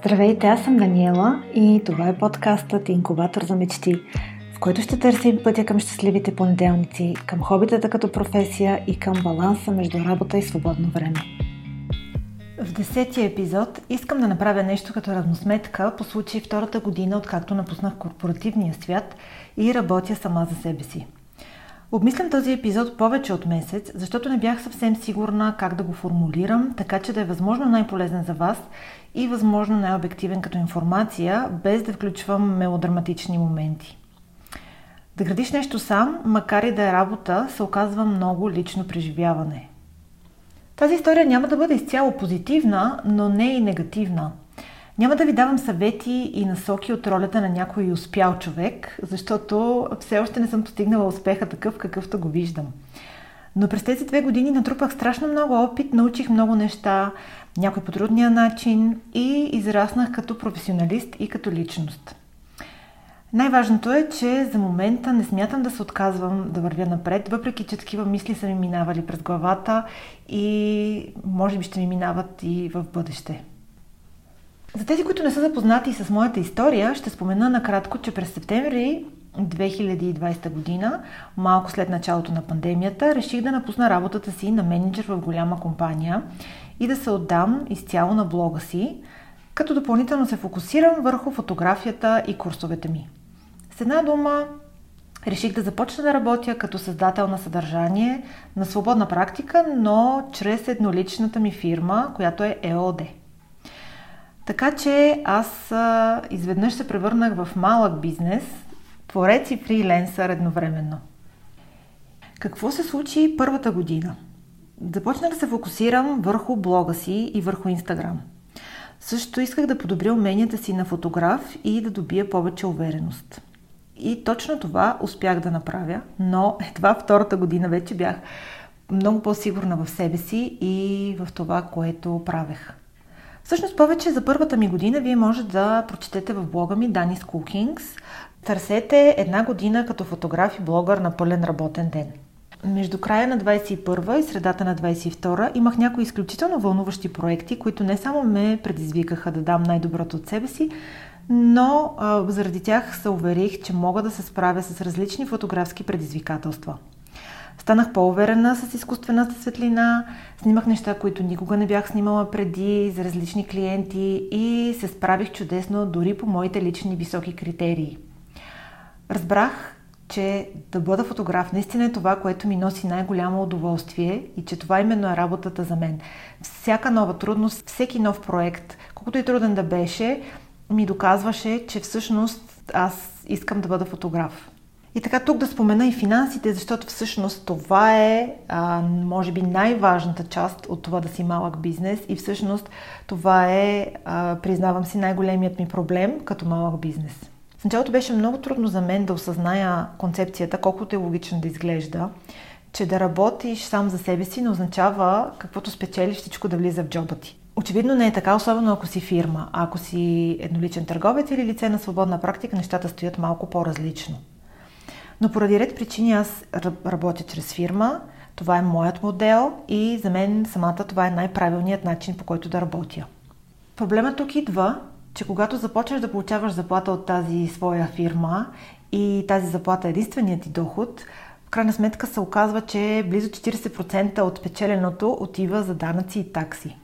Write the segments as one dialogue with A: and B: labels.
A: Здравейте, аз съм Даниела и това е подкастът Инкубатор за мечти, в който ще търсим пътя към щастливите понеделници, към хобитата като професия и към баланса между работа и свободно време. В десетия епизод искам да направя нещо като равносметка по случай втората година, откакто напуснах корпоративния свят и работя сама за себе си. Обмислям този епизод повече от месец, защото не бях съвсем сигурна как да го формулирам, така че да е възможно най-полезен за вас и възможно най-обективен като информация, без да включвам мелодраматични моменти. Да градиш нещо сам, макар и да е работа, се оказва много лично преживяване. Тази история няма да бъде изцяло позитивна, но не и негативна. Няма да ви давам съвети и насоки от ролята на някой успял човек, защото все още не съм постигнала успеха такъв, какъвто го виждам. Но през тези две години натрупах страшно много опит, научих много неща, някой по трудния начин и израснах като професионалист и като личност. Най-важното е, че за момента не смятам да се отказвам да вървя напред, въпреки че такива мисли са ми минавали през главата и може би ще ми минават и в бъдеще. За тези, които не са запознати с моята история, ще спомена накратко, че през септември 2020 година, малко след началото на пандемията, реших да напусна работата си на менеджер в голяма компания и да се отдам изцяло на блога си, като допълнително се фокусирам върху фотографията и курсовете ми. С една дума, реших да започна да работя като създател на съдържание на свободна практика, но чрез едноличната ми фирма, която е ЕОД. Така че аз изведнъж се превърнах в малък бизнес, творец и фриленсър едновременно. Какво се случи първата година? Започнах да се фокусирам върху блога си и върху Инстаграм. Също исках да подобря уменията си на фотограф и да добия повече увереност. И точно това успях да направя, но едва втората година вече бях много по-сигурна в себе си и в това, което правех. Всъщност повече за първата ми година вие може да прочетете в блога ми Danis Cookings. Търсете една година като фотограф и блогър на пълен работен ден. Между края на 21 и средата на 22 имах някои изключително вълнуващи проекти, които не само ме предизвикаха да дам най-доброто от себе си, но а, заради тях се уверих, че мога да се справя с различни фотографски предизвикателства – Станах по-уверена с изкуствената светлина, снимах неща, които никога не бях снимала преди за различни клиенти и се справих чудесно дори по моите лични високи критерии. Разбрах, че да бъда фотограф наистина е това, което ми носи най-голямо удоволствие и че това именно е работата за мен. Всяка нова трудност, всеки нов проект, колкото и труден да беше, ми доказваше, че всъщност аз искам да бъда фотограф. И така тук да спомена и финансите, защото всъщност това е, а, може би, най-важната част от това да си малък бизнес и всъщност това е, а, признавам си, най-големият ми проблем като малък бизнес. В началото беше много трудно за мен да осъзная концепцията, колкото е логично да изглежда, че да работиш сам за себе си не означава каквото спечелиш всичко да влиза в джоба ти. Очевидно не е така, особено ако си фирма. А ако си едноличен търговец или лице на свободна практика, нещата стоят малко по-различно. Но поради ред причини аз работя чрез фирма, това е моят модел и за мен самата това е най-правилният начин по който да работя. Проблемът тук идва, че когато започнеш да получаваш заплата от тази своя фирма и тази заплата е единственият ти доход, в крайна сметка се оказва, че близо 40% от печеленото отива за данъци и такси.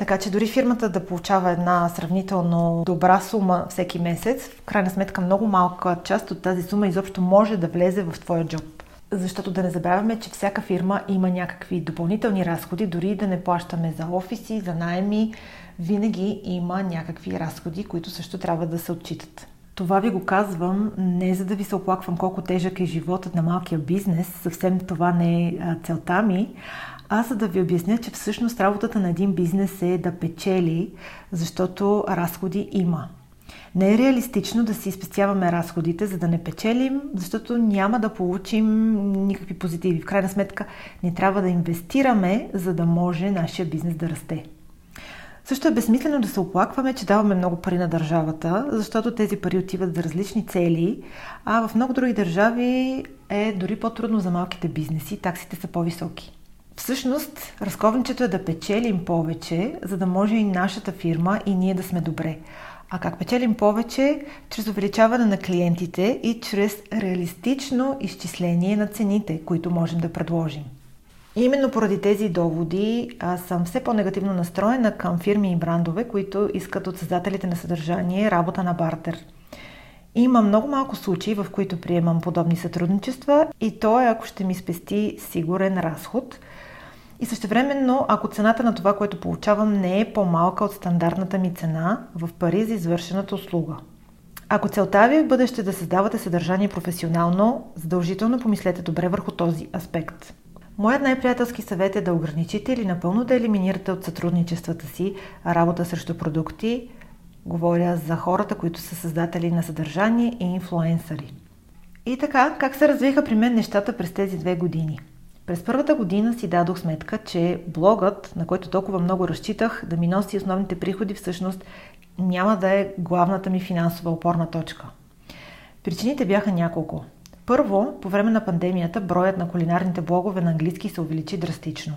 A: Така че дори фирмата да получава една сравнително добра сума всеки месец, в крайна сметка много малка част от тази сума изобщо може да влезе в твоя джоб. Защото да не забравяме, че всяка фирма има някакви допълнителни разходи, дори да не плащаме за офиси, за найеми, винаги има някакви разходи, които също трябва да се отчитат. Това ви го казвам не за да ви се оплаквам колко тежък е животът на малкия бизнес, съвсем това не е целта ми, аз за да ви обясня, че всъщност работата на един бизнес е да печели, защото разходи има. Не е реалистично да си спестяваме разходите, за да не печелим, защото няма да получим никакви позитиви. В крайна сметка не трябва да инвестираме, за да може нашия бизнес да расте. Също е безсмислено да се оплакваме, че даваме много пари на държавата, защото тези пари отиват за различни цели, а в много други държави е дори по-трудно за малките бизнеси, таксите са по-високи. Всъщност, разковничето е да печелим повече, за да може и нашата фирма и ние да сме добре. А как печелим повече? Чрез увеличаване на клиентите и чрез реалистично изчисление на цените, които можем да предложим. Именно поради тези доводи аз съм все по-негативно настроена към фирми и брандове, които искат от създателите на съдържание работа на бартер. Има много малко случаи, в които приемам подобни сътрудничества и то е ако ще ми спести сигурен разход – и същевременно, ако цената на това, което получавам, не е по-малка от стандартната ми цена в пари за извършената услуга. Ако целта ви е в бъдеще да създавате съдържание професионално, задължително помислете добре върху този аспект. Моят най-приятелски съвет е да ограничите или напълно да елиминирате от сътрудничествата си работа срещу продукти. Говоря за хората, които са създатели на съдържание и инфлуенсъри. И така, как се развиха при мен нещата през тези две години – през първата година си дадох сметка, че блогът, на който толкова много разчитах да ми носи основните приходи, всъщност няма да е главната ми финансова опорна точка. Причините бяха няколко. Първо, по време на пандемията броят на кулинарните блогове на английски се увеличи драстично.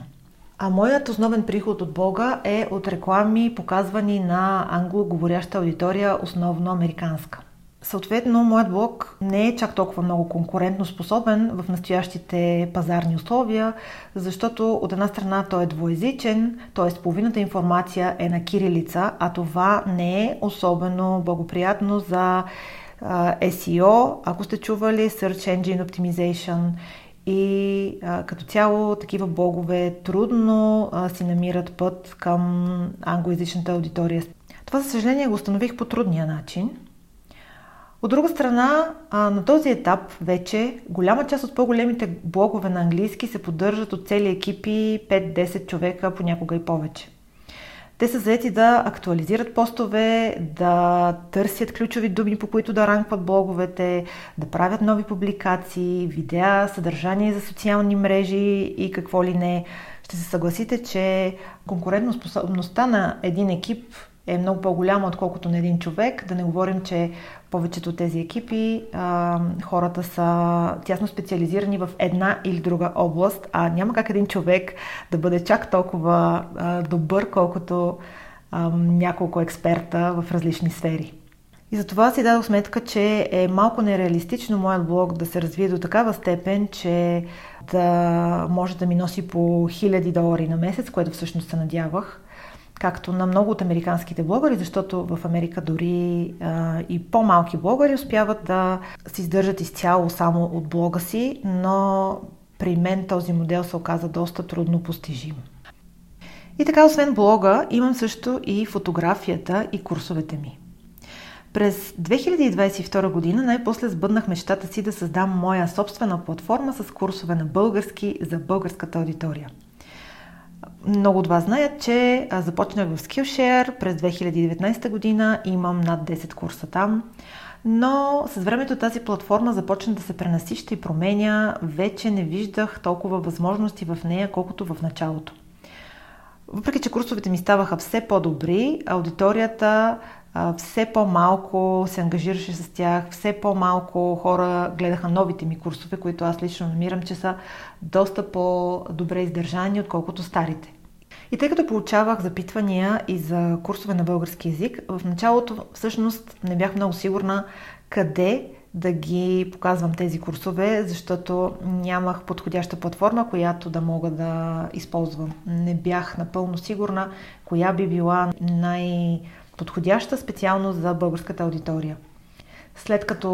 A: А моят основен приход от блога е от реклами, показвани на англоговоряща аудитория, основно американска. Съответно, моят блог не е чак толкова много конкурентно способен в настоящите пазарни условия, защото от една страна той е двоязичен, т.е. половината информация е на кирилица, а това не е особено благоприятно за SEO, ако сте чували Search Engine Optimization и а, като цяло такива блогове трудно а, си намират път към англоязичната аудитория. Това, за съжаление, го установих по трудния начин – от друга страна, на този етап вече голяма част от по-големите блогове на английски се поддържат от цели екипи 5-10 човека, понякога и повече. Те са заети да актуализират постове, да търсят ключови думи, по които да ранкват блоговете, да правят нови публикации, видеа, съдържание за социални мрежи и какво ли не. Ще се съгласите, че конкурентоспособността на един екип е много по-голяма, отколкото на един човек. Да не говорим, че повечето от тези екипи а, хората са тясно специализирани в една или друга област, а няма как един човек да бъде чак толкова а, добър, колкото а, няколко експерта в различни сфери. И затова си дадох сметка, че е малко нереалистично моят блог да се развие до такава степен, че да може да ми носи по хиляди долари на месец, което всъщност се надявах както на много от американските блогъри, защото в Америка дори а, и по-малки блогъри успяват да се издържат изцяло само от блога си, но при мен този модел се оказа доста трудно постижим. И така, освен блога, имам също и фотографията и курсовете ми. През 2022 година най-после сбъднах мечтата си да създам моя собствена платформа с курсове на български за българската аудитория – много от вас знаят, че започнах в Skillshare през 2019 година. Имам над 10 курса там. Но с времето тази платформа започна да се пренасища и променя. Вече не виждах толкова възможности в нея, колкото в началото. Въпреки, че курсовете ми ставаха все по-добри, аудиторията все по-малко се ангажираше с тях, все по-малко хора гледаха новите ми курсове, които аз лично намирам, че са доста по-добре издържани, отколкото старите. И тъй като получавах запитвания и за курсове на български язик, в началото всъщност не бях много сигурна къде да ги показвам тези курсове, защото нямах подходяща платформа, която да мога да използвам. Не бях напълно сигурна коя би била най- подходяща специално за българската аудитория. След като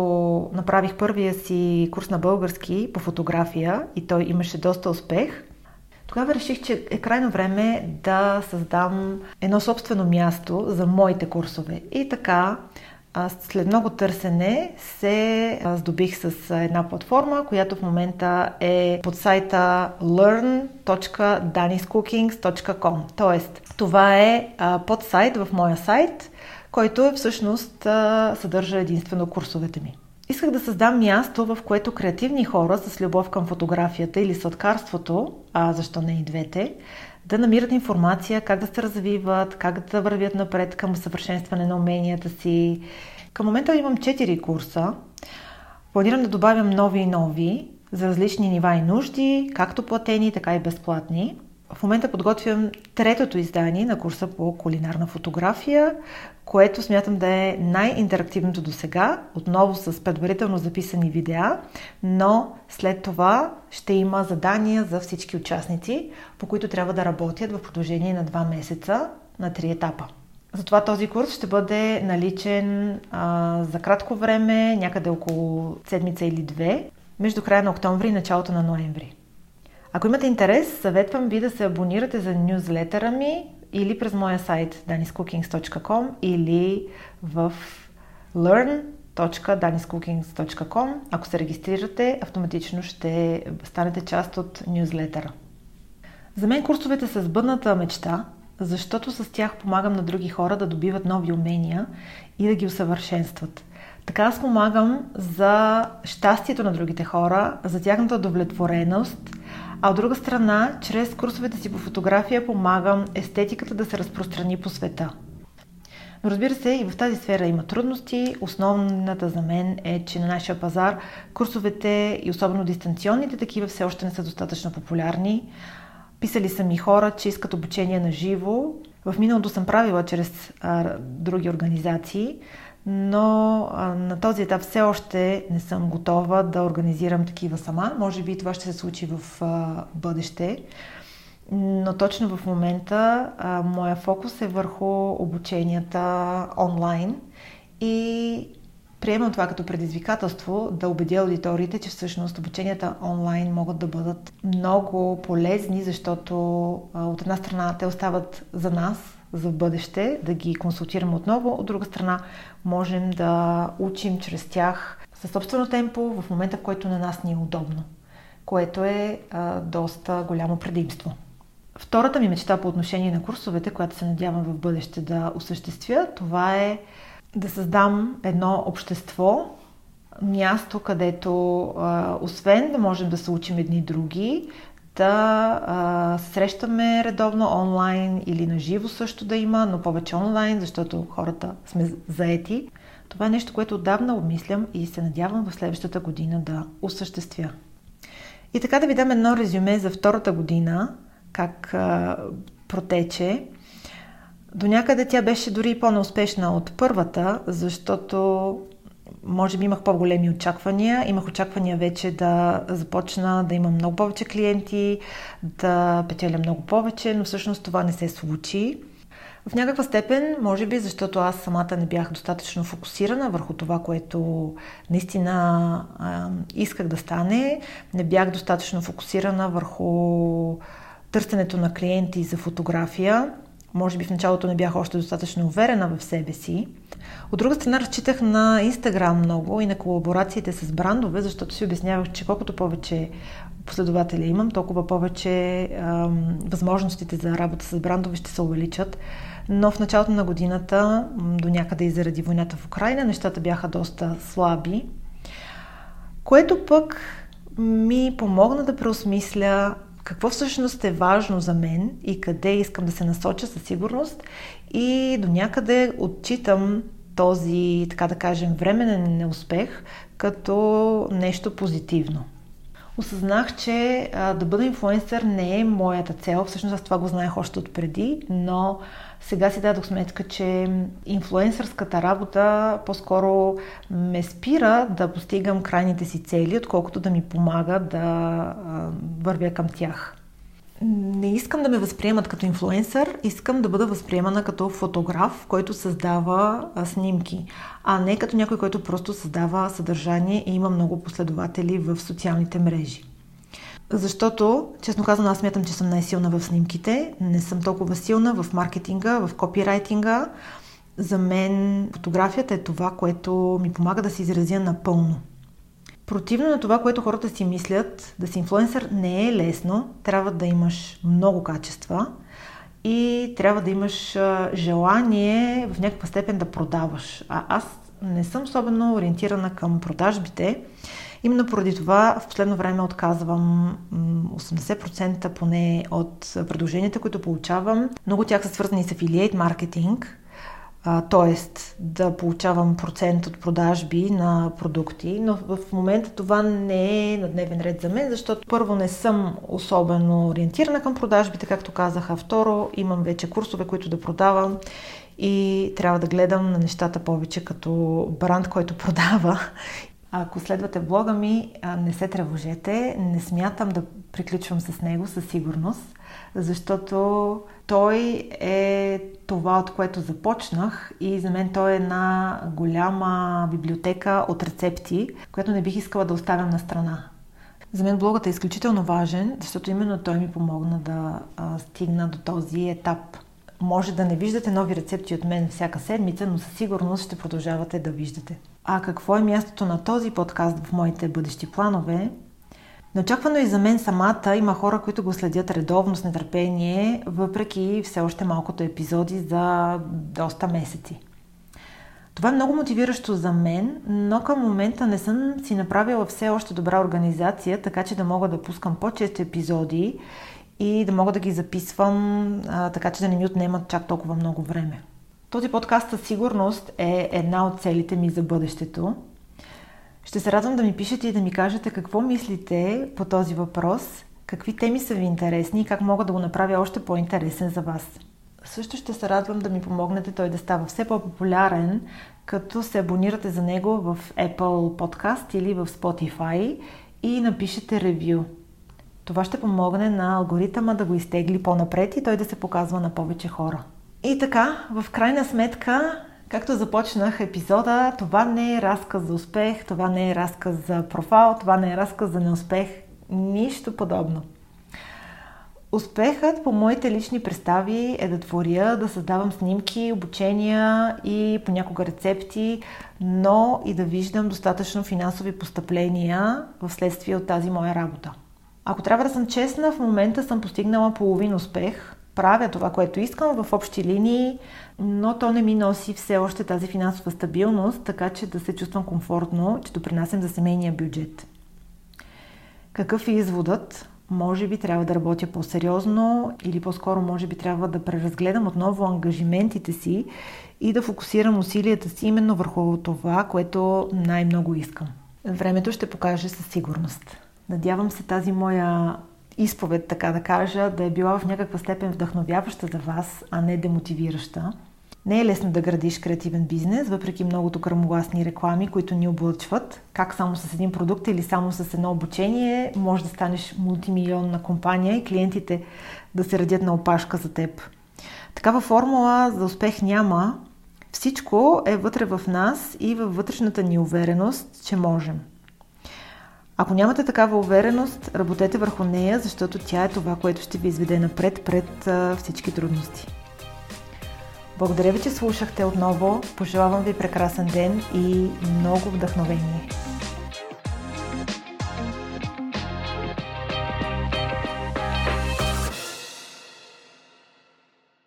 A: направих първия си курс на български по фотография и той имаше доста успех, тогава реших, че е крайно време да създам едно собствено място за моите курсове. И така след много търсене се здобих с една платформа, която в момента е под сайта learn.daniscookings.com. Тоест, това е под сайт в моя сайт, който всъщност съдържа единствено курсовете ми. Исках да създам място, в което креативни хора с любов към фотографията или сладкарството, а защо не и двете, да намират информация как да се развиват, как да вървят напред към съвършенстване на уменията си. Към момента имам 4 курса. Планирам да добавям нови и нови. за различни нива и нужди, както платени, така и безплатни. В момента подготвям третото издание на курса по кулинарна фотография, което смятам да е най-интерактивното до сега, отново с предварително записани видеа, но след това ще има задания за всички участници, по които трябва да работят в продължение на 2 месеца на 3 етапа. Затова този курс ще бъде наличен а, за кратко време, някъде около седмица или две, между края на октомври и началото на ноември. Ако имате интерес, съветвам ви да се абонирате за нюзлетъра ми или през моя сайт daniscookings.com или в learn.daniscookings.com. Ако се регистрирате, автоматично ще станете част от нюзлетъра. За мен курсовете са сбъдната мечта, защото с тях помагам на други хора да добиват нови умения и да ги усъвършенстват. Така аз помагам за щастието на другите хора, за тяхната удовлетвореност, а от друга страна, чрез курсовете си по фотография помагам естетиката да се разпространи по света. Но разбира се, и в тази сфера има трудности. Основната за мен е, че на нашия пазар курсовете и особено дистанционните такива все още не са достатъчно популярни. Писали са ми хора, че искат обучение на живо. В миналото съм правила чрез а, други организации, но а, на този етап все още не съм готова да организирам такива сама. Може би това ще се случи в а, бъдеще. Но точно в момента а, моя фокус е върху обученията онлайн и приемам това като предизвикателство да убедя аудиториите, че всъщност обученията онлайн могат да бъдат много полезни, защото а, от една страна те остават за нас, за бъдеще, да ги консултираме отново, от друга страна можем да учим чрез тях със собствено темпо в момента, в който на нас ни е удобно, което е а, доста голямо предимство. Втората ми мечта по отношение на курсовете, която се надявам в бъдеще да осъществя, това е да създам едно общество, място, където а, освен да можем да се учим едни други, да а, срещаме редовно онлайн или на живо също да има, но повече онлайн, защото хората сме заети. Това е нещо, което отдавна обмислям и се надявам в следващата година да осъществя. И така да ви дам едно резюме за втората година, как а, протече. До някъде тя беше дори по-неуспешна от първата, защото може би имах по-големи очаквания. Имах очаквания вече да започна да имам много повече клиенти, да печеля много повече, но всъщност това не се случи. В някаква степен, може би, защото аз самата не бях достатъчно фокусирана върху това, което наистина а, исках да стане. Не бях достатъчно фокусирана върху търсенето на клиенти за фотография. Може би в началото не бях още достатъчно уверена в себе си. От друга страна, разчитах на Инстаграм много и на колаборациите с брандове, защото си обяснявах, че колкото повече последователи имам, толкова повече ам, възможностите за работа с брандове ще се увеличат. Но в началото на годината, до някъде и заради войната в Украина, нещата бяха доста слаби, което пък ми помогна да преосмисля какво всъщност е важно за мен и къде искам да се насоча със сигурност и до някъде отчитам този, така да кажем, временен неуспех като нещо позитивно. Осъзнах, че а, да бъда инфлуенсър не е моята цел. Всъщност аз това го знаех още от преди, но сега си дадох сметка, че инфлуенсърската работа по-скоро ме спира да постигам крайните си цели, отколкото да ми помага да а, вървя към тях не искам да ме възприемат като инфлуенсър, искам да бъда възприемана като фотограф, който създава снимки, а не като някой, който просто създава съдържание и има много последователи в социалните мрежи. Защото, честно казано, аз смятам, че съм най-силна в снимките, не съм толкова силна в маркетинга, в копирайтинга. За мен фотографията е това, което ми помага да се изразя напълно. Противно на това, което хората си мислят, да си инфлуенсър не е лесно. Трябва да имаш много качества и трябва да имаш желание в някаква степен да продаваш. А аз не съм особено ориентирана към продажбите. Именно поради това в последно време отказвам 80% поне от предложенията, които получавам. Много тях са свързани с афилиейт маркетинг, т.е. да получавам процент от продажби на продукти, но в момента това не е на дневен ред за мен, защото първо не съм особено ориентирана към продажбите, както казах, а второ имам вече курсове, които да продавам и трябва да гледам на нещата повече като бранд, който продава. Ако следвате блога ми, не се тревожете, не смятам да приключвам с него със сигурност, защото той е това, от което започнах и за мен той е една голяма библиотека от рецепти, която не бих искала да оставям на страна. За мен блогът е изключително важен, защото именно той ми помогна да а, стигна до този етап. Може да не виждате нови рецепти от мен всяка седмица, но със сигурност ще продължавате да виждате. А какво е мястото на този подкаст в моите бъдещи планове? Неочаквано и за мен самата има хора, които го следят редовно с нетърпение, въпреки все още малкото епизоди за доста месеци. Това е много мотивиращо за мен, но към момента не съм си направила все още добра организация, така че да мога да пускам по-често епизоди и да мога да ги записвам, а, така че да не ми отнемат чак толкова много време. Този подкаст със сигурност е една от целите ми за бъдещето. Ще се радвам да ми пишете и да ми кажете какво мислите по този въпрос, какви теми са ви интересни и как мога да го направя още по-интересен за вас. Също ще се радвам да ми помогнете той да става все по-популярен, като се абонирате за него в Apple Podcast или в Spotify и напишете ревю. Това ще помогне на алгоритъма да го изтегли по-напред и той да се показва на повече хора. И така, в крайна сметка, както започнах епизода, това не е разказ за успех, това не е разказ за профал, това не е разказ за неуспех. Нищо подобно. Успехът по моите лични представи е да творя, да създавам снимки, обучения и понякога рецепти, но и да виждам достатъчно финансови постъпления в следствие от тази моя работа. Ако трябва да съм честна, в момента съм постигнала половин успех. Правя това, което искам в общи линии, но то не ми носи все още тази финансова стабилност, така че да се чувствам комфортно, че допринасям за семейния бюджет. Какъв е изводът? Може би трябва да работя по-сериозно или по-скоро може би трябва да преразгледам отново ангажиментите си и да фокусирам усилията си именно върху това, което най-много искам. Времето ще покаже със сигурност. Надявам се тази моя изповед, така да кажа, да е била в някаква степен вдъхновяваща за вас, а не демотивираща. Не е лесно да градиш креативен бизнес, въпреки многото кръмогласни реклами, които ни облъчват. Как само с един продукт или само с едно обучение може да станеш мултимилионна компания и клиентите да се радят на опашка за теб. Такава формула за успех няма. Всичко е вътре в нас и във вътрешната ни увереност, че можем. Ако нямате такава увереност, работете върху нея, защото тя е това, което ще ви изведе напред пред всички трудности. Благодаря ви, че слушахте отново. Пожелавам ви прекрасен ден и много вдъхновение.